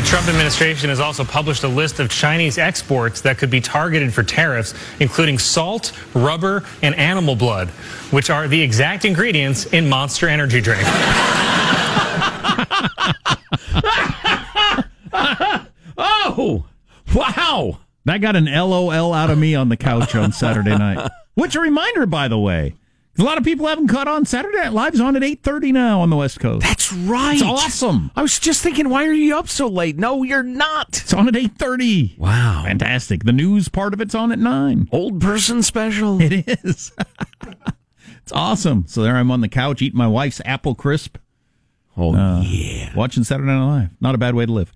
The Trump administration has also published a list of Chinese exports that could be targeted for tariffs, including salt, rubber, and animal blood, which are the exact ingredients in Monster Energy drink. oh, wow. That got an LOL out of me on the couch on Saturday night. Which a reminder, by the way. A lot of people haven't caught on. Saturday Night Live's on at 8.30 now on the West Coast. That's right. It's awesome. I was just thinking, why are you up so late? No, you're not. It's on at 8.30. Wow. Fantastic. The news part of it's on at 9. Old person special. It is. it's awesome. So there I'm on the couch eating my wife's apple crisp. Oh Uh, yeah. Watching Saturday Night Live. Not a bad way to live.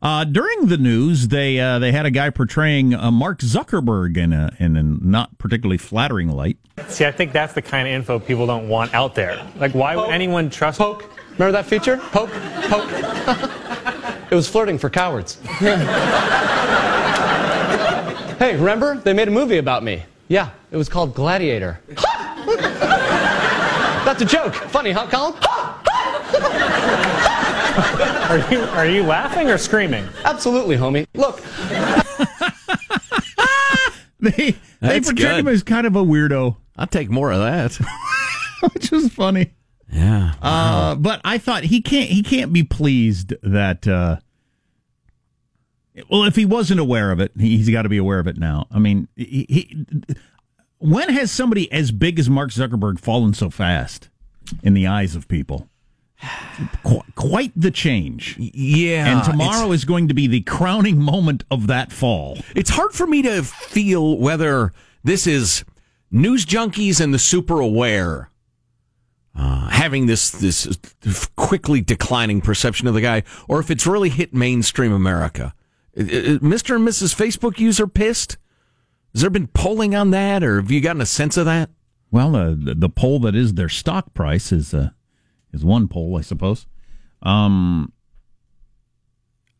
Uh, during the news, they uh, they had a guy portraying uh, Mark Zuckerberg in a in a not particularly flattering light. See, I think that's the kind of info people don't want out there. Like, why would anyone trust? Poke. Remember that feature? Poke, poke. it was flirting for cowards. hey, remember? They made a movie about me. Yeah, it was called Gladiator. That's a joke. Funny, huh, Colin? Are you are you laughing or screaming? Absolutely, homie. Look, They they That's portrayed good. him as kind of a weirdo, I'll take more of that. which was funny. Yeah. Uh, but I thought he can't he can't be pleased that. Uh, well, if he wasn't aware of it, he, he's got to be aware of it now. I mean, he, he, when has somebody as big as Mark Zuckerberg fallen so fast in the eyes of people? Qu- quite the change. yeah. and tomorrow is going to be the crowning moment of that fall. It's hard for me to feel whether this is news junkies and the super aware uh, having this this quickly declining perception of the guy, or if it's really hit mainstream America. Mr. and Mrs. Facebook user pissed? Has there been polling on that, or have you gotten a sense of that? Well, uh, the, the poll that is their stock price is uh, is one poll, I suppose. Um,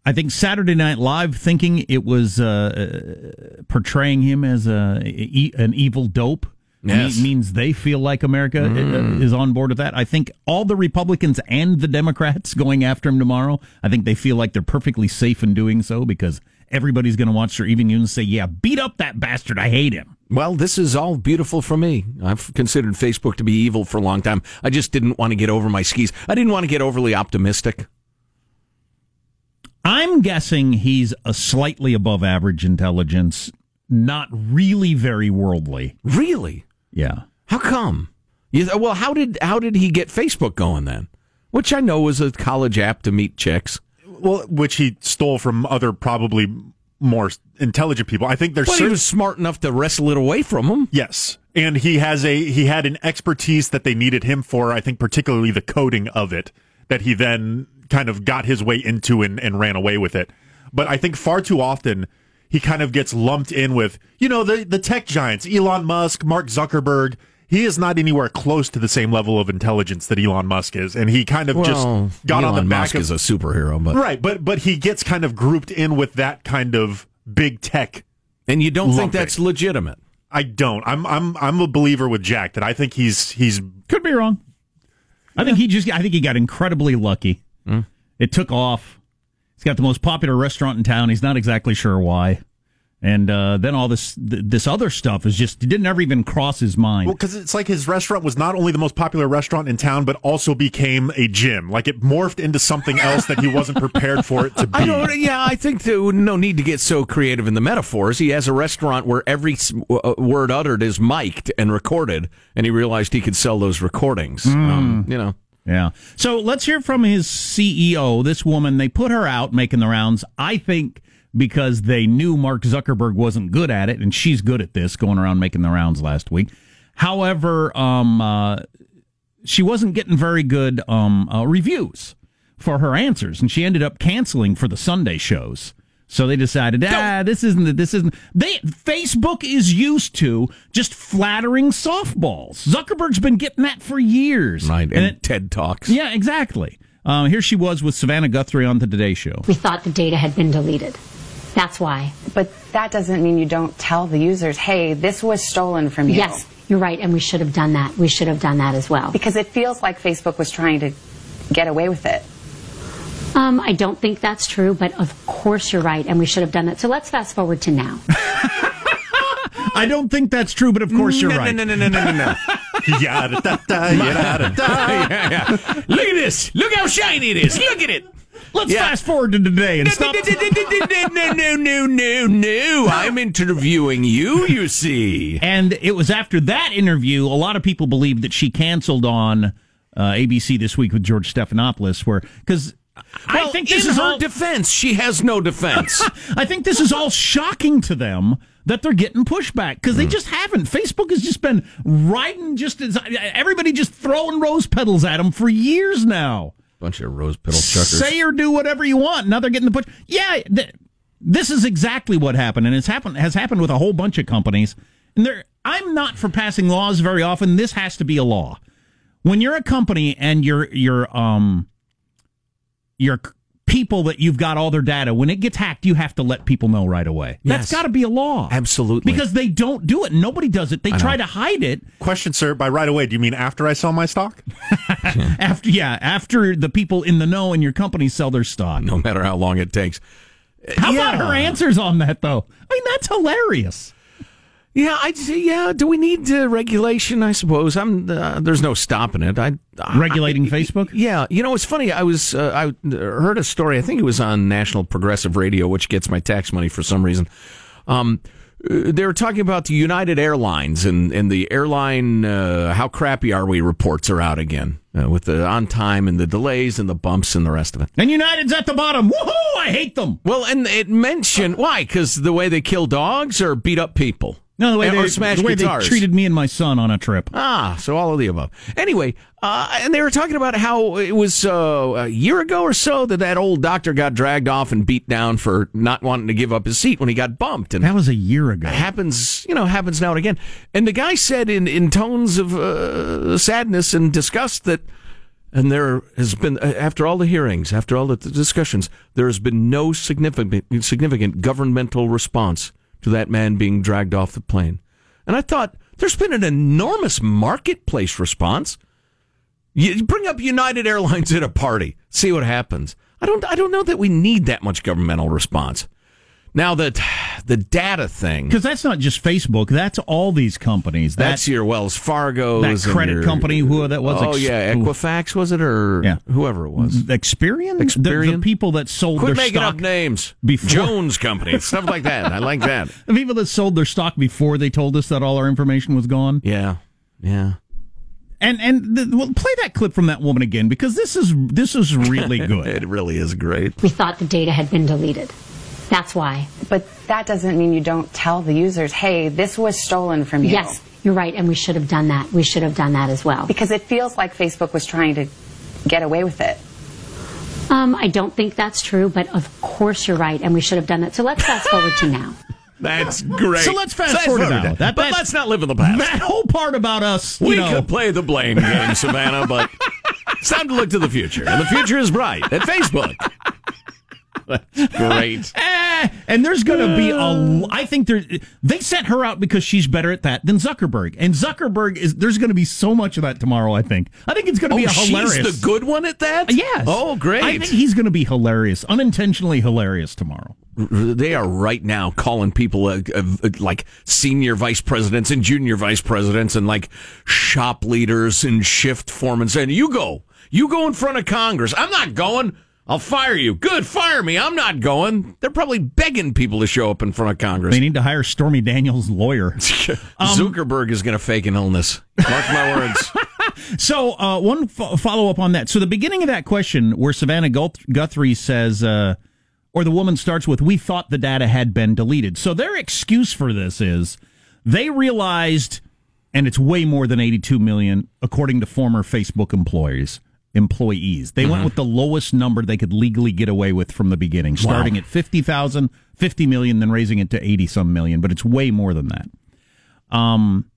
I think Saturday Night Live thinking it was uh, uh, portraying him as a an evil dope. Yes. means they feel like America uh, is on board with that. I think all the Republicans and the Democrats going after him tomorrow. I think they feel like they're perfectly safe in doing so because everybody's going to watch their evening news and say, "Yeah, beat up that bastard. I hate him." Well, this is all beautiful for me. I've considered Facebook to be evil for a long time. I just didn't want to get over my skis. I didn't want to get overly optimistic. I'm guessing he's a slightly above average intelligence, not really very worldly. Really? Yeah. How come? You, well, how did how did he get Facebook going then? Which I know was a college app to meet chicks. Well, which he stole from other probably more intelligent people. I think there's But he was smart enough to wrestle it away from him. yes, and he has a he had an expertise that they needed him for. I think particularly the coding of it that he then kind of got his way into and, and ran away with it. But I think far too often he kind of gets lumped in with you know the the tech giants, Elon Musk, Mark Zuckerberg. He is not anywhere close to the same level of intelligence that Elon Musk is, and he kind of Well, just got Elon on the back Musk of is a superhero, but Right, but but he gets kind of grouped in with that kind of big tech. and you don't think Lumping. that's legitimate. I don't. I'm I'm I'm a believer with Jack that I think he's he's Could be wrong. I think he just I think he got incredibly lucky. Hmm. It took off. He's got the most popular restaurant in town. He's not exactly sure why. And uh, then all this th- this other stuff is just it didn't ever even cross his mind. well because it's like his restaurant was not only the most popular restaurant in town, but also became a gym. Like it morphed into something else that he wasn't prepared for it to be. I don't. Yeah, I think there no need to get so creative in the metaphors. He has a restaurant where every uh, word uttered is mic'd and recorded, and he realized he could sell those recordings. Um, you know. Yeah. So let's hear from his CEO, this woman. They put her out making the rounds. I think because they knew Mark Zuckerberg wasn't good at it, and she's good at this, going around making the rounds last week. However, um, uh, she wasn't getting very good um, uh, reviews for her answers, and she ended up canceling for the Sunday shows. So they decided, ah, this isn't this isn't. They Facebook is used to just flattering softballs. Zuckerberg's been getting that for years, Right. And, And it, TED Talks. yeah, exactly. Uh, here she was with Savannah Guthrie on the Today Show. We thought the data had been deleted. That's why. But that doesn't mean you don't tell the users, hey, this was stolen from you. Yes, you're right, and we should have done that. We should have done that as well. Because it feels like Facebook was trying to get away with it. Um, I don't think that's true, but of course you're right, and we should have done that. So let's fast forward to now. I don't think that's true, but of course you're no, right. No, no, no, no, no, no, no. Yada da da, yada da. yeah, yeah. Look at this. Look how shiny it is. Look at it. Let's Yeah. fast forward to today and stop. no, no, no, no, no. I'm interviewing you, you see. And it was after that interview, a lot of people believed that she canceled on uh, ABC this week with George Stephanopoulos, where because I think this is her all. defense, she has no defense. I think this is all shocking to them that they're getting pushback because they just haven't. Facebook has just been riding just as everybody just throwing rose petals at them for years now. Bunch of rose petal chuckers. Say or do whatever you want. Now they're getting the push. Yeah, th- this is exactly what happened, and it's happened has happened with a whole bunch of companies. And I'm not for passing laws very often. This has to be a law. When you're a company and you're you're um your people that you've got all their data, when it gets hacked, you have to let people know right away. That's got to be a law. Absolutely. Because they don't do it. Nobody does it. They try to hide it Question, sir. By right away, do you mean after I sell my stock? after yeah, after the people in the know in your company sell their stock. no matter how long it takes. How Yeah. about her answers on that though? I mean, that's hilarious. Yeah, I'd yeah. Do we need uh, regulation? I suppose. I'm. Uh, there's no stopping it. I Regulating Facebook? Yeah, you know, it's funny. I was uh, I heard a story. I think it was on National Progressive Radio, which gets my tax money for some reason. Um, uh, they were talking about the United Airlines and and the airline. Uh, how crappy are we? Reports are out again uh, with the on time and the delays and the bumps and the rest of it. And United's at the bottom. Woohoo! I hate them. Well, and it mentioned why? Because the way they kill dogs or beat up people. No, the way, or they, smash the way guitars. they treated me and my son on a trip. Ah, so all of the above. Anyway, uh, and they were talking about how it was uh, a year ago or so that that old doctor got dragged off and beat down for not wanting to give up his seat when he got bumped, and That was a year ago. it happens, you know, happens now and again. And the guy said in in tones of uh, sadness and disgust that. And there has been, uh, after all the hearings, after all the discussions, there has been no significant significant governmental response to that man being dragged off the plane. And I thought, there's been an enormous marketplace response. You bring up United Airlines at a party, see what happens. I don't, I don't know that we need that much governmental response. Now that the data thing, Because that's not just Facebook. That's all these companies. that's That's your Wells Fargo, that credit company, who that was, Oh Ex- yeah, Equifax was it or Yeah. whoever it was? Experian. The- The, people that sold Quit their making stock. up names. before- Jones Company, stuff like that. I like that. The people that sold their stock before they told us that all our information was gone. Yeah, yeah. And and the, well, play that clip from that woman again because this is this is really good. It really is great. We thought the data had been deleted. That's why. But that doesn't mean you don't tell the users, hey, this was stolen from you. Yes, you're right, and we should have done that. We should have done that as well. Because it feels like Facebook was trying to get away with it. Um, I don't think that's true, but of course you're right, and we should have done that. So let's fast forward to now. That's great. So let's fast forward to now. That- but that- let's not live in the past. That whole part about us, you we know, could play the blame game, Savannah, but it's time to look to the future. And the future is bright at Facebook. Great. Eh, and there's going to be a. I think there. They sent her out because she's better at that than Zuckerberg. And Zuckerberg is. There's going to be so much of that tomorrow. I think. I think it's going to Oh, be a hilarious. she's the good one at that? Yes. Oh, great. I think he's going to be hilarious, unintentionally hilarious tomorrow. they are right now calling people uh, uh, like senior vice presidents and junior vice presidents and like shop leaders and shift foremen saying, You go. You go in front of Congress. I'm not going. I'll fire you. Good, fire me. I'm not going. They're probably begging people to show up in front of Congress. They need to hire Stormy Daniels' lawyer. Zuckerberg is going to fake an illness. Mark my words. So, uh, one fo- follow up on that. So, the beginning of that question, where Savannah Guth- Guthrie says, uh, or the woman starts with, "We thought the data had been deleted." So, their excuse for this is they realized, and it's way more than 82 million, according to former Facebook employees. Employees. They went with the lowest number they could legally get away with from the beginning, starting at 50,000, 50 million, then raising it to 80 some million, but it's way more than that. Um,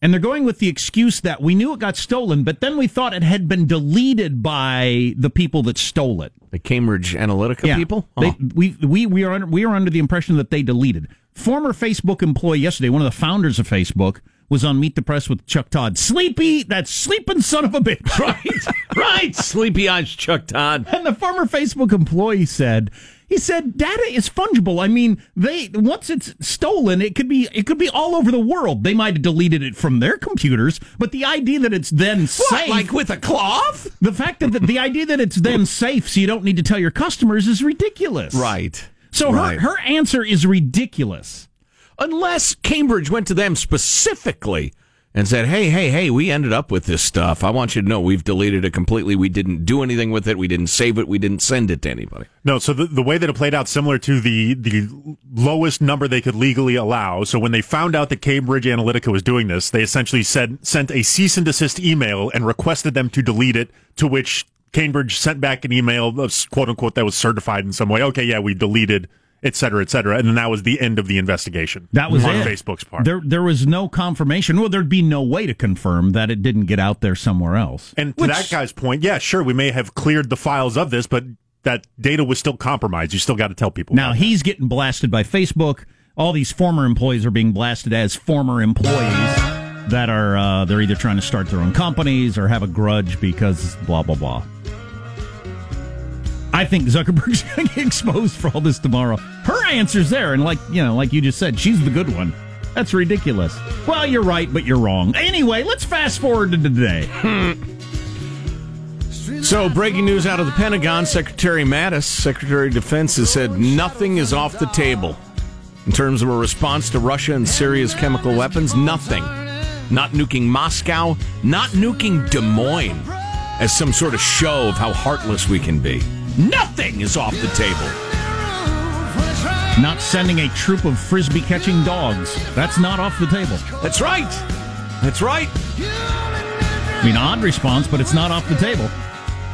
and they're going with the excuse that we knew it got stolen, but then we thought it had been deleted by the people that stole it. The Cambridge Analytica people? They, Oh. we we we are under, we are under the impression that they deleted. Former Facebook employee yesterday, one of the founders of Facebook, was on Meet the Press with Chuck Todd. Sleepy, that sleeping son of a bitch. Right, right. Sleepy eyes, Chuck Todd. And the former Facebook employee said, he said, data is fungible. I mean, they once it's stolen, it could be it could be all over the world. They might have deleted it from their computers, but the idea that it's then What, safe, like with a cloth? the fact that the, the idea that it's then safe, so you don't need to tell your customers, is ridiculous. Right. So Right. her her answer is ridiculous. Unless Cambridge went to them specifically and said, hey, hey, hey, we ended up with this stuff. I want you to know we've deleted it completely. We didn't do anything with it. We didn't save it. We didn't send it to anybody. No, so the, the way that it played out similar to the the lowest number they could legally allow. So when they found out that Cambridge Analytica was doing this, they essentially said sent a cease and desist email and requested them to delete it. To which Cambridge sent back an email, of quote unquote, that was certified in some way. Okay, yeah, we deleted, et cetera, et cetera, and then that was the end of the investigation. That was on it. Facebook's part. There there was no confirmation. Well, there'd be no way to confirm that it didn't get out there somewhere else. And to Which- that guy's point, yeah, sure, we may have cleared the files of this, but that data was still compromised. You still got to tell people. Now he's getting blasted by Facebook. All these former employees are being blasted as former employees that are uh, they're either trying to start their own companies or have a grudge because blah blah blah. I think Zuckerberg's going to get exposed for all this tomorrow. Her answer's there, and like you know, like you just said, she's the good one. That's ridiculous. Well, you're right, but you're wrong. Anyway, let's fast forward to today. So, breaking news out of the Pentagon Secretary Mattis, Secretary of Defense, has said nothing is off the table in terms of a response to Russia and Syria's chemical weapons. Nothing. Not nuking Moscow, not nuking Des Moines as some sort of show of how heartless we can be. Nothing is off the table. Not sending a troop of frisbee catching dogs. That's not off the table. That's right. That's right. I mean, odd response, but it's not off the table.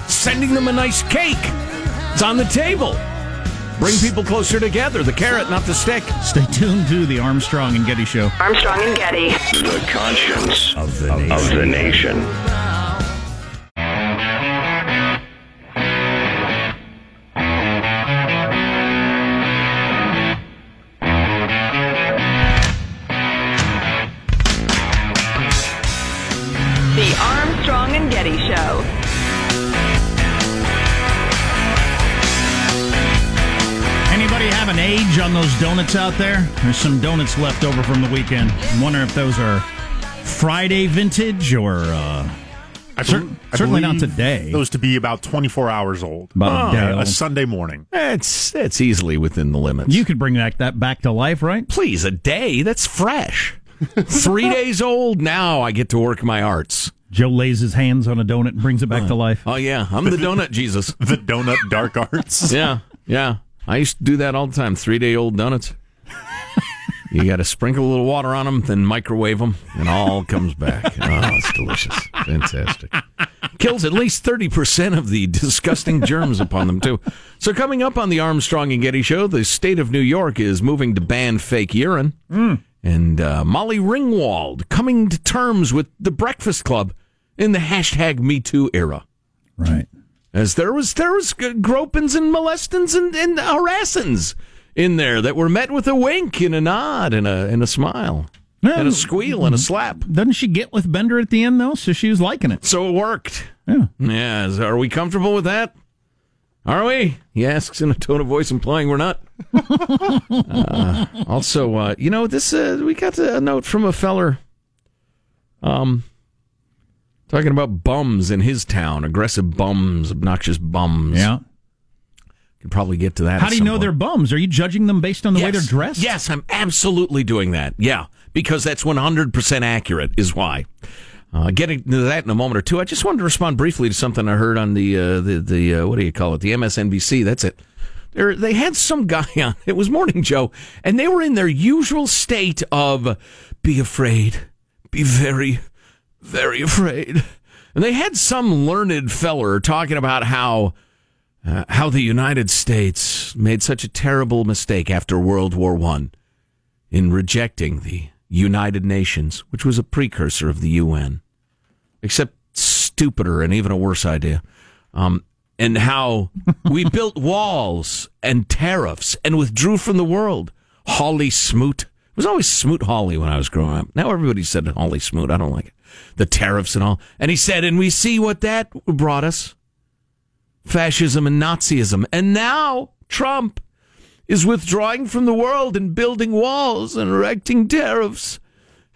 Sending them a nice cake. It's on the table. Bring people closer together. The carrot, not the stick. Stay tuned to the Armstrong and Getty Show. Armstrong and Getty. The conscience of the nation. Of the nation. Donuts out there? There's some donuts left over from the weekend. I'm wondering if those are Friday vintage or uh, I cer- bel- I certainly not today. Those to be about 24 hours old. About a day a. Sunday morning. It's it's easily within the limits. you could bring that, that back to life, right? please a day that's fresh. Three days old now. I get to work my arts. Joe lays his hands on a donut and brings it back to life. Oh yeah, I'm the donut Jesus. The donut dark arts. Yeah, yeah. I used to do that all the time. Three day old donuts. You got to sprinkle a little water on them, then microwave them, and all comes back. Oh, it's delicious, fantastic. Kills at least thirty percent of the disgusting germs upon them too. So coming up on the Armstrong and Getty show, the state of New York is moving to ban fake urine, and uh, Molly Ringwald coming to terms with the Breakfast Club in the hashtag Me Too era Right. As there was there was gropings and molestings and, and harassings in there that were met with a wink and a nod and a and a smile and a squeal and a slap. Doesn't she get with Bender at the end, though? So she was liking it. So it worked. Yeah. Yeah, is- are we comfortable with that? Are we? He asks in a tone of voice implying we're not. Uh, also, uh, you know, this uh, we got a note from a feller, um, talking about bums in his town, aggressive bums, obnoxious bums. Yeah. Could probably get to that. How do you know point. they're bums? Are you judging them based on the way they're dressed? Yes, I'm absolutely doing that. Yeah, because that's 100% accurate, is why. Uh, getting to that in a moment or two, I just wanted to respond briefly to something I heard on the, uh, the, the uh, what do you call it, the MSNBC. That's it. They're, they had some guy on, it was Morning Joe, and they were in their usual state of be afraid, be very, very afraid. And they had some learned feller talking about how uh, how the United States made such a terrible mistake after World War One in rejecting the United Nations, which was a precursor of the UN, except stupider and even a worse idea. Um, and how we built walls and tariffs and withdrew from the world. Hawley Smoot, It was always Smoot Hawley when I was growing up. Now everybody said Hawley Smoot. I don't like it. The tariffs and all. And he said, and we see what that brought us fascism and Nazism. And now Trump is withdrawing from the world and building walls and erecting tariffs.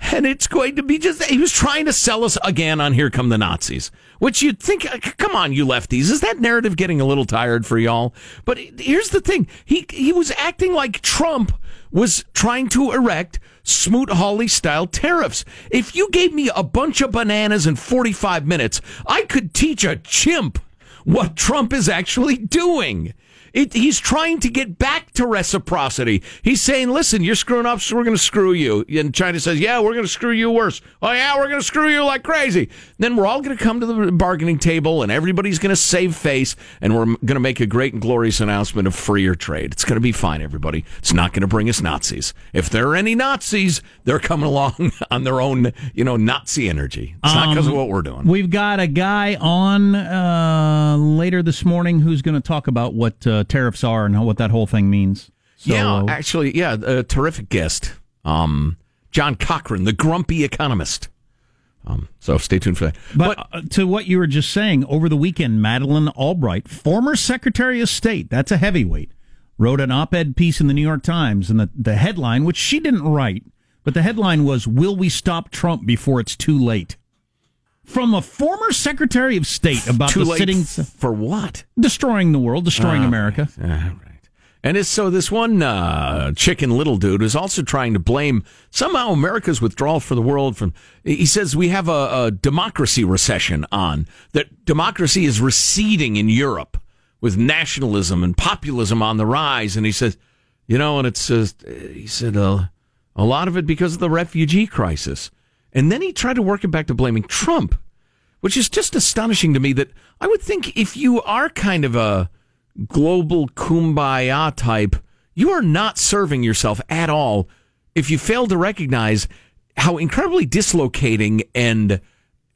And it's going to be just, he was trying to sell us again on Here Come the Nazis, which you'd think, uh, come on, you lefties, is that narrative getting a little tired for y'all? But here's the thing he, he was acting like Trump was trying to erect Smoot Hawley style tariffs. If you gave me a bunch of bananas in 45 minutes, I could teach a chimp what Trump is actually doing. It, he's trying to get back to reciprocity. He's saying, listen, you're screwing up, so we're going to screw you. And China says, yeah, we're going to screw you worse. Oh, yeah, we're going to screw you like crazy. Then we're all going to come to the bargaining table and everybody's going to save face and we're going to make a great and glorious announcement of freer trade. It's going to be fine, everybody. It's not going to bring us Nazis. If there are any Nazis, they're coming along on their own, you know, Nazi energy. It's not because of what we're doing. We've got a guy on uh, later this morning who's going to talk about what uh, tariffs are and what that whole thing means. So, yeah, actually, yeah, a terrific guest. Um, John Cochrane, the grumpy economist. Um, so stay tuned for that. But, uh, to what you were just saying, over the weekend, Madeleine Albright, former Secretary of State, that's a heavyweight, wrote an op ed piece in the New York Times. And the, the headline, which she didn't write, but the headline was Will we stop Trump before it's too late? From a former Secretary of State about Too the sitting. for what? destroying the world, destroying Ah, America. right. Ah, right. And it's, so this one uh, chicken little dude is also trying to blame somehow America's withdrawal for the world from. He says we have a, a democracy recession on that democracy is receding in Europe with nationalism and populism on the rise. And he says, you know, and it's uh, he said uh, a lot of it because of the refugee crisis. And then he tried to work it back to blaming Trump, which is just astonishing to me that I would think if you are kind of a global kumbaya type, you are not serving yourself at all if you fail to recognize how incredibly dislocating and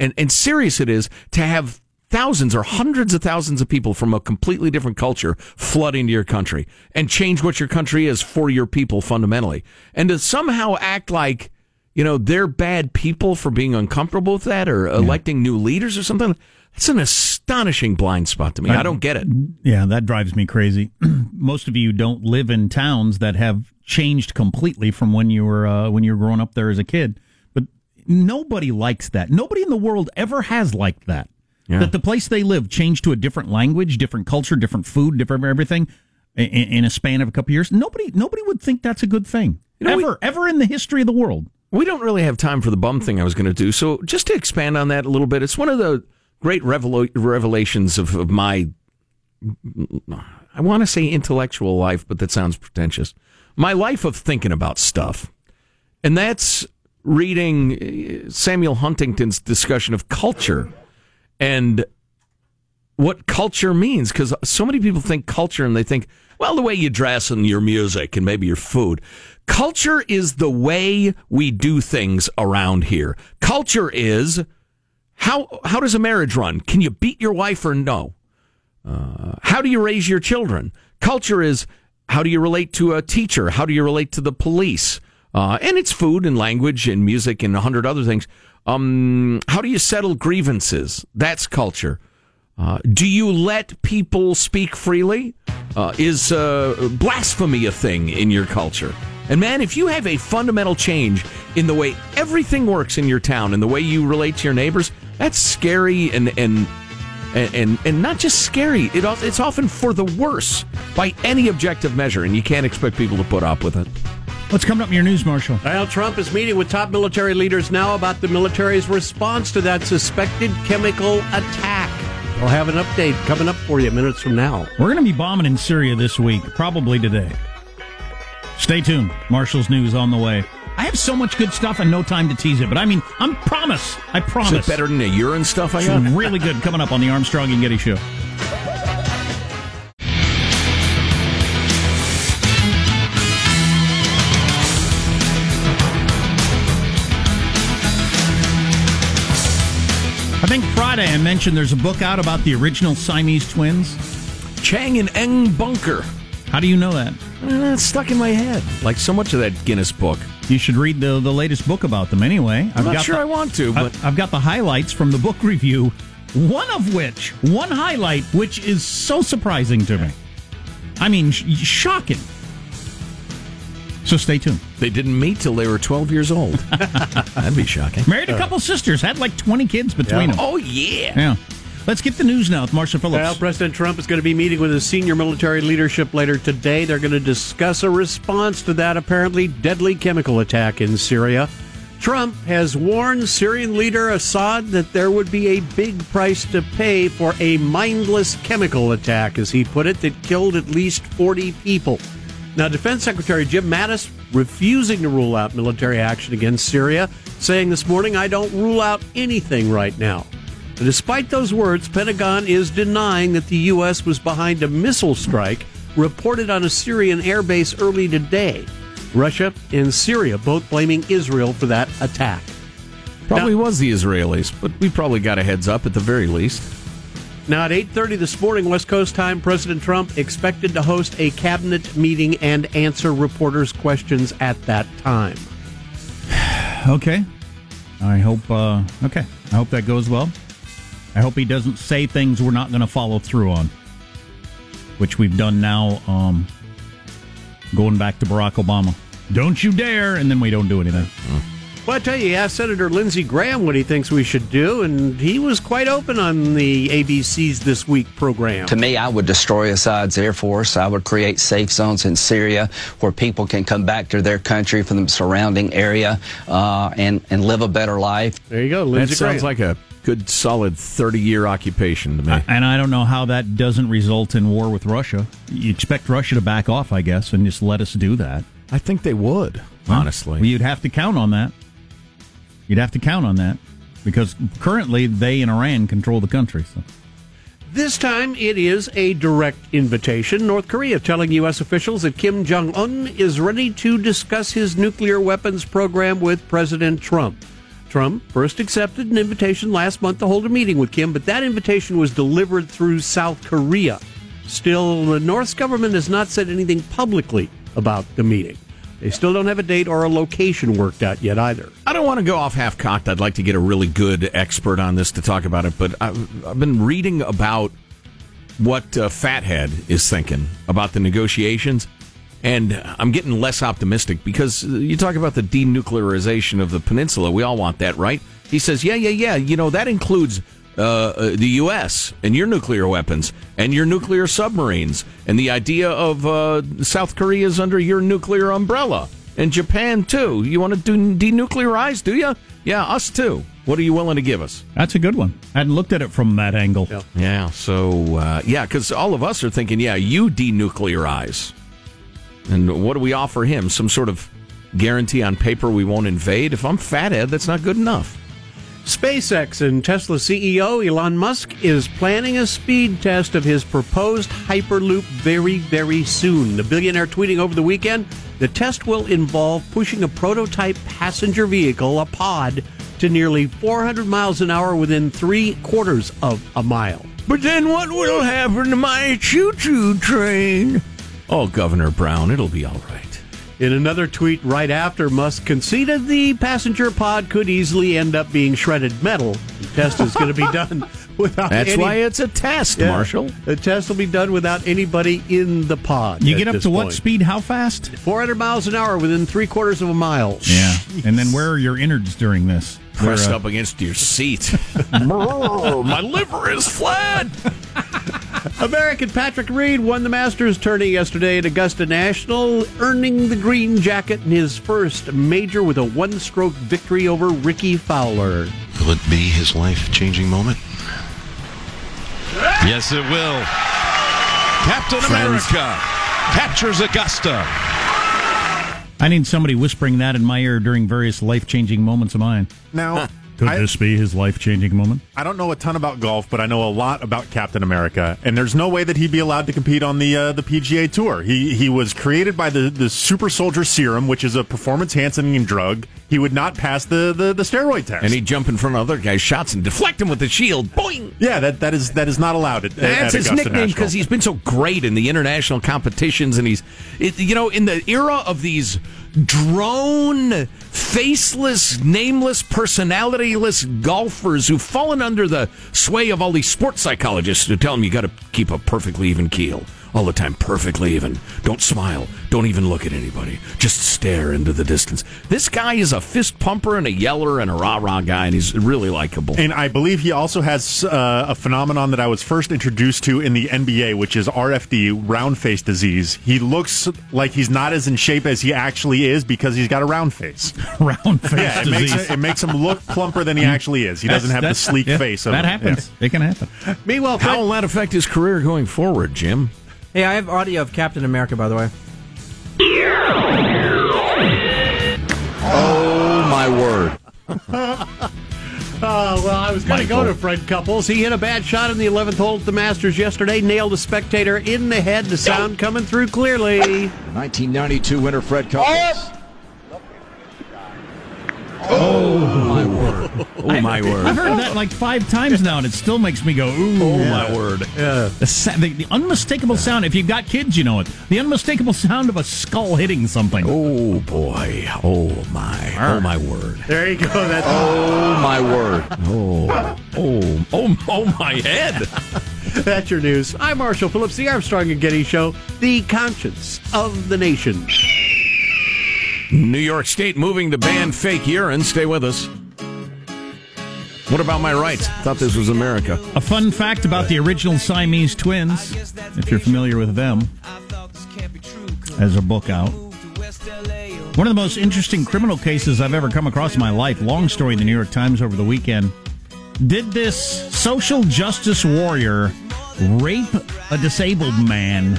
and, and serious it is to have thousands or hundreds of thousands of people from a completely different culture flood into your country and change what your country is for your people fundamentally. And to somehow act like, you know, they're bad people for being uncomfortable with that or electing new leaders or something. That's an astonishing blind spot to me. I don't get it. Yeah, that drives me crazy. Most of you don't live in towns that have changed completely from when you were uh, when you were growing up there as a kid. But nobody likes that. Nobody in the world ever has liked that. Yeah. That the place they live changed to a different language, different culture, different food, different everything in, in a span of a couple years. Nobody nobody would think that's a good thing. You know, we- ever ever in the history of the world. We don't really have time for the bum thing I was going to do. So just to expand on that a little bit, it's one of the great revela- revelations of, of my, I want to say intellectual life, but that sounds pretentious. My life of thinking about stuff. And that's reading uh, Samuel Huntington's discussion of culture and what culture means because so many people think culture and they think well the way you dress and your music and maybe your food. Culture is the way we do things around here. Culture is how how does a marriage run? Can you beat your wife or no? Uh, how do you raise your children? Culture is how do you relate to a teacher? How do you relate to the police? Uh, and it's food and language and music and a hundred other things. Um, how do you settle grievances? That's culture uh, do you let people speak freely? Uh, is uh, blasphemy a thing in your culture? And man, if you have a fundamental change in the way everything works in your town and the way you relate to your neighbors, that's scary and and and and, and not just scary. It it's often for the worse by any objective measure, and you can't expect people to put up with it. What's coming up in your news, Marshall? Well, Trump is meeting with top military leaders now about the military's response to that suspected chemical attack. We'll have an update coming up for you minutes from now. We're going to be bombing in Syria this week, probably today. Stay tuned. Marshall's news on the way. I have so much good stuff and no time to tease it, but I mean, I'm promise. I Is promise. it better than the urine stuff I It's got? really good coming up on the Armstrong and Getty Show. Think Friday I mentioned there's a book out about the original Siamese twins. Chang and Eng Bunker. How do you know that? Uh, it's stuck in my head, like so much of that Guinness book. You should read the the latest book about them anyway. I'm not got sure the- I want to, but I- I've got the highlights from the book review. One of which, one highlight, which is so surprising to me. I mean, sh- shocking. So stay tuned. they didn't meet till they were 12 years old. That'd be shocking. Married a couple sisters, had like 20 kids between them. Oh, yeah. Yeah. Let's get the news now with Marshall Phillips. Well, President Trump is going to be meeting with his senior military leadership later today. They're going to discuss a response to that apparently deadly chemical attack in Syria. Trump has warned Syrian leader Assad that there would be a big price to pay for a mindless chemical attack, as he put it, that killed at least 40 people. Now, Defense Secretary Jim Mattis refusing to rule out military action against Syria, saying this morning, I don't rule out anything right now. And despite those words, Pentagon is denying that the U.S. was behind a missile strike reported on a Syrian airbase early today. Russia and Syria both blaming Israel for that attack. Probably was the Israelis, but we probably got a heads up at the very least. Now at 8:30 this morning West Coast time, President Trump expected to host a cabinet meeting and answer reporters' questions at that time. Okay. I hope. Uh, okay. I hope that goes well. I hope he doesn't say things we're not going to follow through on, which we've done now. Um, going back to Barack Obama, don't you dare, and then we don't do anything. Well, I tell you, he asked Senator Lindsey Graham what he thinks we should do, and he was quite open on the ABC's This Week program. To me, I would destroy Assad's air force. I would create safe zones in Syria where people can come back to their country from the surrounding area uh, and and live a better life. There you go, That Lindsey sounds like a good, solid 30 year occupation to me. And I don't know how that doesn't result in war with Russia. You expect Russia to back off, I guess, and just let us do that. I think they would, honestly. Well, you'd have to count on that. You'd have to count on that because currently they and Iran control the country. So. This time it is a direct invitation. North Korea telling U.S. officials that Kim Jong un is ready to discuss his nuclear weapons program with President Trump. Trump first accepted an invitation last month to hold a meeting with Kim, but that invitation was delivered through South Korea. Still, the North's government has not said anything publicly about the meeting. They still don't have a date or a location worked out yet either. I don't want to go off half cocked. I'd like to get a really good expert on this to talk about it, but I've, I've been reading about what uh, Fathead is thinking about the negotiations, and I'm getting less optimistic because you talk about the denuclearization of the peninsula. We all want that, right? He says, yeah, yeah, yeah. You know, that includes uh, uh, the U.S. and your nuclear weapons and your nuclear submarines and the idea of uh, South Korea is under your nuclear umbrella and Japan too. You want to do denuclearize, do you? Yeah, us too. What are you willing to give us? That's a good one. I hadn't looked at it from that angle. Yeah. Yeah, so uh, yeah, because all of us are thinking, yeah, you denuclearize, and what do we offer him? Some sort of guarantee on paper we won't invade? If I'm fathead, that's not good enough. SpaceX and Tesla CEO Elon Musk is planning a speed test of his proposed Hyperloop very, very soon. The billionaire tweeting over the weekend the test will involve pushing a prototype passenger vehicle, a pod, to nearly 400 miles an hour within three quarters of a mile. But then what will happen to my choo-choo train? Oh, Governor Brown, it'll be all right. In another tweet right after, Musk conceded the passenger pod could easily end up being shredded metal. The test is going to be done without That's any- why it's a test, Yeah. Marshall. The test will be done without anybody in the pod. You get up this to what speed? How fast? 400 miles an hour within three quarters of a mile. Yeah. And then where are your innards during this? Pressed uh, up against your seat. my liver is flat. American Patrick Reed won the Masters tourney yesterday at Augusta National, earning the green jacket in his first major with a one stroke victory over Rickie Fowler. Will it be his life changing moment? Yes, it will. Captain Friends. America captures Augusta. I need somebody whispering that in my ear during various life changing moments of mine. Now, Could I- this be his life changing moment? I don't know a ton about golf, but I know a lot about Captain America, and there's no way that he'd be allowed to compete on the uh, the PGA Tour. He he was created by the the Super Soldier Serum, which is a performance enhancing drug. He would not pass the, the, the steroid test, and he'd jump in front of other guys' shots and deflect them with the shield. Boing! Yeah, that that is that is not allowed. At, That's at his Augusta nickname because he's been so great in the international competitions, and he's, it, you know, in the era of these drone, faceless, nameless, personalityless golfers who've fallen under the sway of all these sports psychologists who tell them you got to keep a perfectly even keel all the time, perfectly even. Don't smile. Don't even look at anybody. Just stare into the distance. This guy is a fist pumper and a yeller and a rah rah guy, and he's really likable. And I believe he also has uh, a phenomenon that I was first introduced to in the NBA, which is RFD, round face disease. He looks like he's not as in shape as he actually is because he's got a round face. round face yeah, it disease. makes, it, it makes him look plumper than he actually is. He doesn't have the sleek yeah, face. Of that him. happens. It can happen. Meanwhile, How will that affect his career going forward, Jim? Hey, I have audio of Captain America, by the way. Oh my word! Oh, well, I was going to go to Fred Couples. He hit a bad shot in the 11th hole at the Masters yesterday, nailed a spectator in the head. The sound coming through clearly. 1992 winner Fred Couples. Oh, word! Oh my word! I've heard that like five times now, and it still makes me go, ooh. Oh my word! The, the, the unmistakable sound, if you've got kids, you know it. The unmistakable sound of a skull hitting something. Oh boy! Oh my! Oh my word! There you go. That's Oh my word! Oh oh oh oh my head! That's your news. I'm Marshall Phillips, the Armstrong and Getty Show, the conscience of the nation. New York State moving to ban fake urine. Stay with us. What about my rights? Thought this was America. A fun fact about the original Siamese twins, if you're familiar with them, as a book out. One of the most interesting criminal cases I've ever come across in my life. Long story in the New York Times over the weekend. Did this social justice warrior rape a disabled man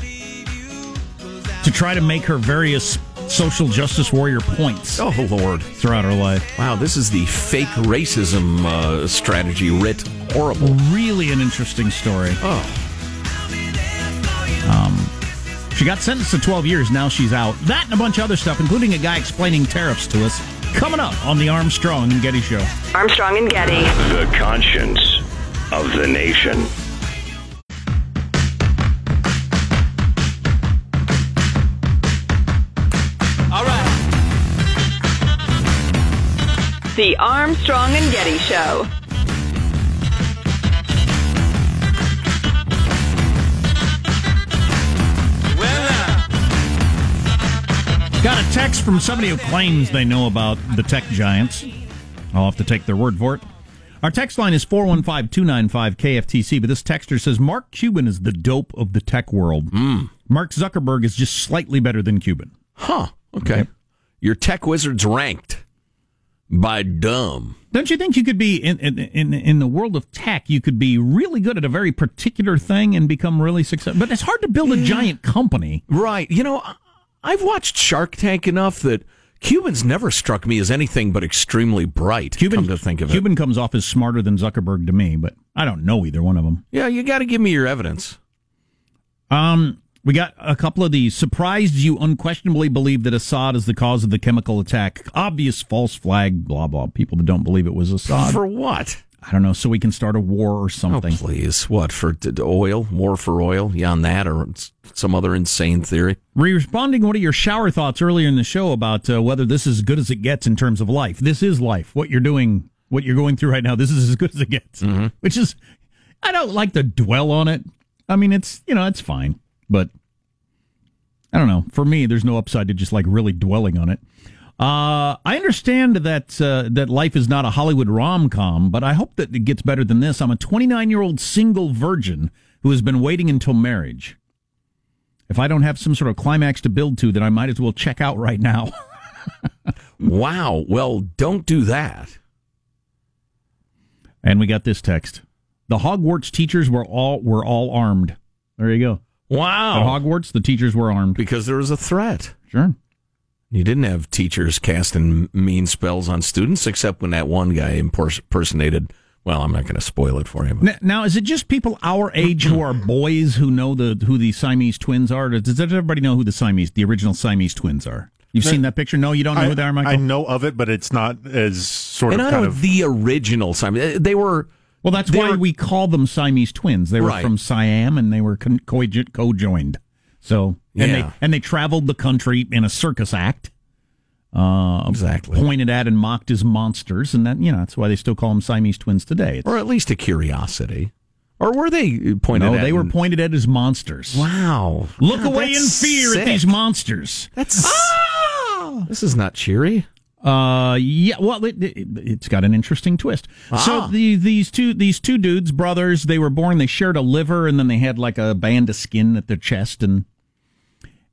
to try to make her various social justice warrior points Oh Lord! throughout her life? Wow, this is the fake racism uh, strategy writ horrible. Really an interesting story. Oh, Um, she got sentenced to 12 years. Now she's out. That and a bunch of other stuff, including a guy explaining tariffs to us, coming up on the Armstrong and Getty Show. Armstrong and Getty. The conscience of the nation. The Armstrong and Getty Show. Got a text from somebody who claims they know about the tech giants. I'll have to take their word for it. Our text line is 415 295 KFTC, but this texter says Mark Cuban is the dope of the tech world. Hmm. Mark Zuckerberg is just slightly better than Cuban. Huh. Okay. Your tech wizard's ranked by dumb. Don't you think you could be in, in in in the world of tech? You could be really good at a very particular thing and become really successful. But it's hard to build a giant company. Right. You know, I've watched Shark Tank enough that Cubans never struck me as anything but extremely bright. Cuban come to think of it. Cuban comes off as smarter than Zuckerberg to me, but I don't know either one of them. Yeah, you got to give me your evidence. Um, we got a couple of these. Surprised you unquestionably believe that Assad is the cause of the chemical attack. Obvious false flag. Blah blah. People that don't believe it was Assad. For what? I don't know. So we can start a war or something. Oh, something. please. What, for oil? War for oil? Yeah, on that or some other insane theory? Responding to one of your shower thoughts earlier in the show about uh, whether this is as good as it gets in terms of life. This is life. What you're doing, what you're going through right now, this is as good as it gets. Which is, I don't like to dwell on it. I mean, it's, you know, it's fine. But I don't know. For me, there's no upside to just like really dwelling on it. Uh, I understand that uh, that life is not a Hollywood rom com, but I hope that it gets better than this. I'm a 29 year old single virgin who has been waiting until marriage. If I don't have some sort of climax to build to, then I might as well check out right now. Wow. Well, don't do that. and we got this text: the Hogwarts teachers were all were all armed. There you go. Wow. At Hogwarts, the teachers were armed. Because there was a threat. Sure. You didn't have teachers casting mean spells on students, except when that one guy impersonated Well, I'm not going to spoil it for you. but- N- Now, is it just people our age who are boys who know the who the Siamese twins are? Does everybody know who the Siamese, the original Siamese twins are? You've seen that picture? No, you don't know I, who they are, Michael. I know of it, but it's not as sort and of I kind know of. the original Siamese. They were. Well, that's they why were- we call them Siamese twins. They were Right. from Siam and they were con- co- co-joined. So, and Yeah. they and they traveled the country in a circus act. Uh, Exactly. Pointed at and mocked as monsters, and that you know that's why they still call them Siamese twins today. It's- or at least a curiosity. Or were they pointed no, they were in- pointed at as monsters. Wow. Look God, away in fear sick. at these monsters. That's. This is not cheery. Uh, yeah. Well, it, it, it's got an interesting twist. So Ah. the, these two these two dudes, brothers, they were born. They shared a liver, and then they had like a band of skin at their chest, and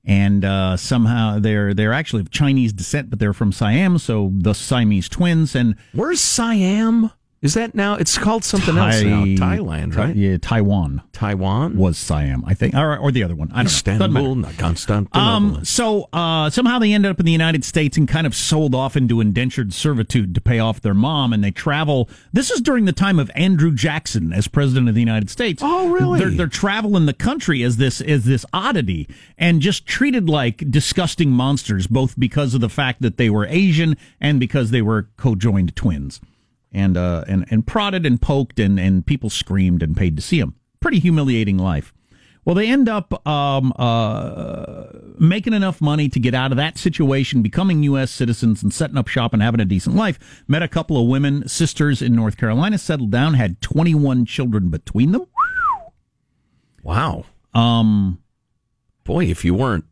and uh, somehow they're they're actually of Chinese descent, but they're from Siam, so the Siamese twins. And Where's Siam? Is that now? It's called something else now. Thailand, right? Yeah, Taiwan Taiwan was Siam, I think, or, or the other one. I don't know. Istanbul, not Constantinople. Um, so uh, somehow they ended up in the United States and kind of sold off into indentured servitude to pay off their mom, and they travel. This is during the time of Andrew Jackson as president of the United States. Oh, really? They're, they're traveling the country as this as this oddity and just treated like disgusting monsters, both because of the fact that they were Asian and because they were co-joined twins, and uh, and and prodded and poked and and people screamed and paid to see him. Pretty humiliating life. Well, they end up um, uh, making enough money to get out of that situation, becoming U.S. citizens, and setting up shop and having a decent life. Met a couple of women, sisters in North Carolina, settled down, had 21 children between them. wow. Um, Boy, if you weren't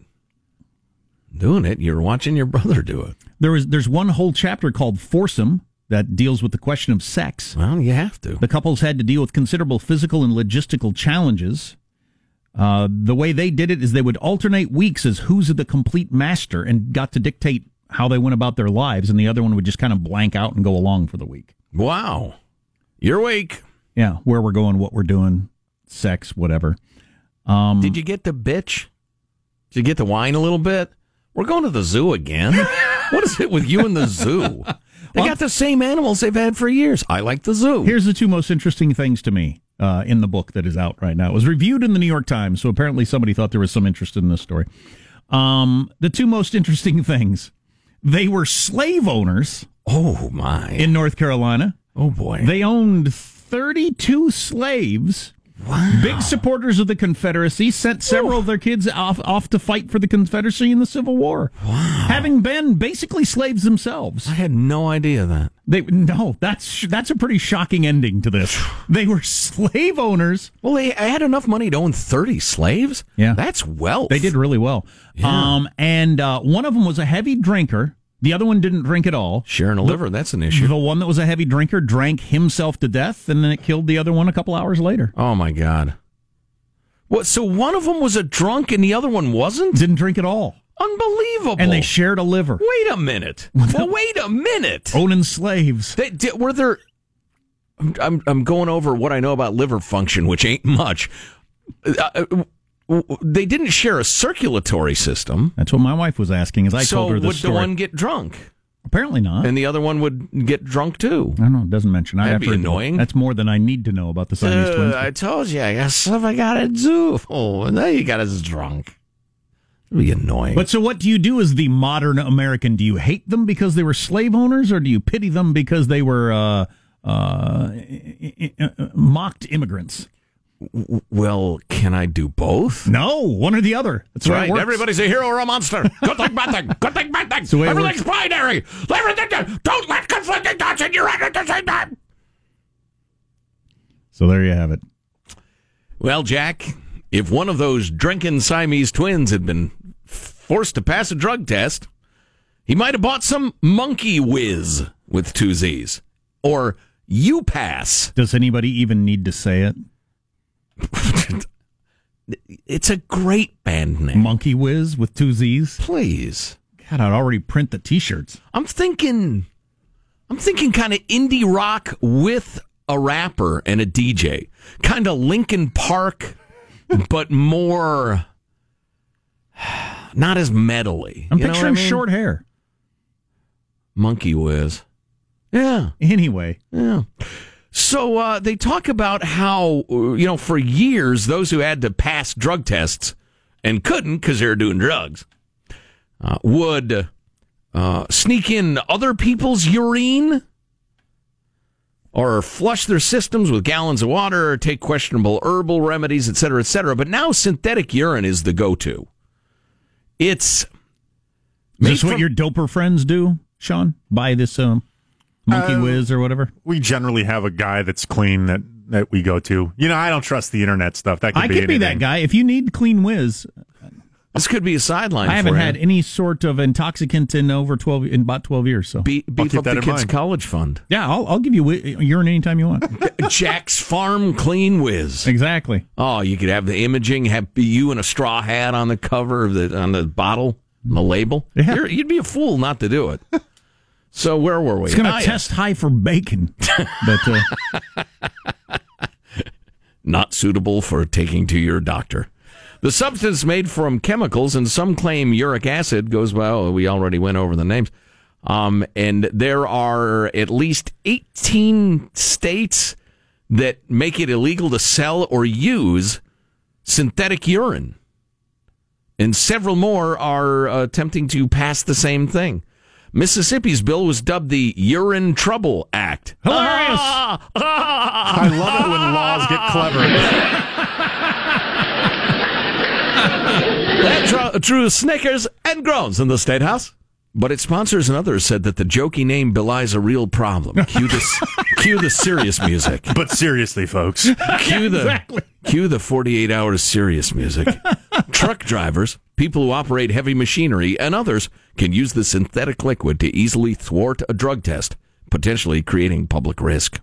doing it, you're watching your brother do it. there was there's one whole chapter called Foursome that deals with the question of sex. Well, you have to. The couples had to deal with considerable physical and logistical challenges. Uh, the way they did it is they would alternate weeks as who's the complete master and got to dictate how they went about their lives, and the other one would just kind of blank out and go along for the week. Wow. You're. Yeah, where we're going, what we're doing, sex, whatever. Um, Did you get the bitch? Did you get the wine a little bit? We're going to the zoo again. what is it with you and the zoo? They got the same animals they've had for years. I like the zoo. Here's the two most interesting things to me uh, in the book that is out right now. It was reviewed in the New York Times, so apparently somebody thought there was some interest in this story. Um, the two most interesting things they were slave owners oh, my. in North Carolina. oh, boy. They owned 32 slaves. Big supporters of the Confederacy sent several of their kids off off to fight for the Confederacy in the Civil War. Wow. Having been basically slaves themselves. I had no idea that. They no, that's that's a pretty shocking ending to this. They were slave owners. Well, they had enough money to own 30 slaves? Yeah. That's wealth. They did really well. Um, and uh, one of them was a heavy drinker. The other one didn't drink at all. Sharing a liver, that's an issue. The one that was a heavy drinker drank himself to death, and then it killed the other one a couple hours later. Oh, my God. What? So one of them was a drunk and the other one wasn't? Didn't drink at all. Unbelievable. And they shared a liver. Wait a minute. well, wait a minute. Owning slaves. They, did, were there? I'm, I'm I'm going over what I know about liver function, which ain't much. Uh, uh, they didn't share a circulatory system, That's what my wife was asking as I so told her would this story. the one get drunk, Apparently not. and the other one would get drunk too? I don't know. It doesn't mention. That'd have be to the annoying. That's more than I need to know about the Siamese twins. Uh, I told you, I got stuff I gotta do. Oh, now you got us drunk. It'd be annoying. But so, what do you do as the modern American? Do you hate them because they were slave owners, or do you pity them because they were uh, uh, i- i- i- mocked immigrants? Well, can I do both? No, one or the other. That's, right. Everybody's a hero or a monster. Good thing, bad thing. Good thing, bad thing. the way it Everything's binary. Everything. Don't let conflicting thoughts in your head at the same time. So there you have it. Well, Jack, if one of those drinking Siamese twins had been forced to pass a drug test, he might have bought some Monkey Whizz with two Z's or you Pass. Does anybody even need to say it? It's a great band name. Monkey Whizz with two Z's. Please. God, I'd already print the T-shirts. I'm thinking, I'm thinking kind of indie rock with a rapper and a DJ, kind of Linkin Park, but more not as metally. I'm You know picturing I mean? short hair. Monkey Whizz. Yeah, Anyway, yeah. So uh, they talk about how you know for years those who had to pass drug tests and couldn't because they were doing drugs uh, would uh, sneak in other people's urine or flush their systems with gallons of water or take questionable herbal remedies, et cetera, et cetera. But now synthetic urine is the go-to. It's Is this made what your doper friends do, Sean? Buy this um, Monkey Uh, Whiz or whatever? We generally have a guy that's clean that that we go to. You know, I don't trust the internet stuff. That could I be could be that guy. If you need clean whiz, This could be a sideline. I haven't for had any sort of intoxicant in over twelve in about twelve years. So Be- beef up the kids' college fund. Yeah, I'll, I'll give you wi- urine anytime you want. Jack's Farm Clean Whiz. Exactly. Oh, you could have the imaging, have you in a straw hat on the cover of the on the bottle, on the label. You're, you'd be a fool not to do it. So where were we? It's going to yeah. test high for bacon, but uh, not suitable for taking to your doctor. The substance made from chemicals, and some claim uric acid goes well. We already went over the names. Um, and there are at least 18 states that make it illegal to sell or use synthetic urine. And several more are uh, attempting to pass the same thing. Mississippi's bill was dubbed the Urine Trouble Act. hilarious. I love it when laws get clever. That drew, snickers and groans in the State House. But its sponsors and others said that the jokey name belies a real problem. Cue the, cue the serious music. But seriously, folks, Cue the, Exactly. cue the 48 hours serious music. Truck drivers, people who operate heavy machinery, and others can use the synthetic liquid to easily thwart a drug test, potentially creating public risk.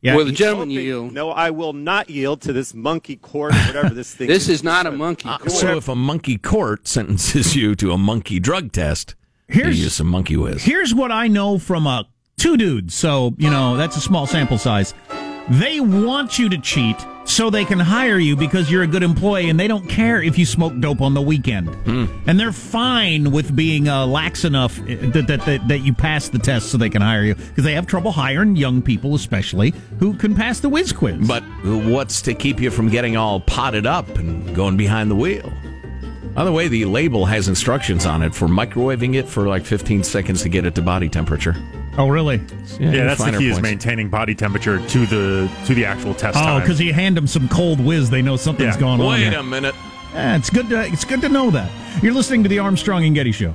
Yeah, Will the gentleman yield? No, I will not yield to this monkey court, or whatever this thing This is. is not a monkey court. So if a monkey court sentences you to a monkey drug test, Here's- you use some monkey whiz. Here's what I know from uh, two dudes. So, you know, that's a small sample size. They want you to cheat so they can hire you because you're a good employee and they don't care if you smoke dope on the weekend. And they're fine with being uh, lax enough that, that, that, that you pass the test so they can hire you because they have trouble hiring young people, especially, who can pass the whiz quiz. But what's to keep you from getting all potted up and going behind the wheel? By the way, the label has instructions on it for microwaving it for like 15 seconds to get it to body temperature. Oh, really? yeah, that's the finer key is maintaining body temperature to the to the actual test Oh, because you hand them some cold whiz, they know something's Yeah. going on. Wait a minute. Yeah, it's good to it's good to know that. You're listening to the Armstrong and Getty Show.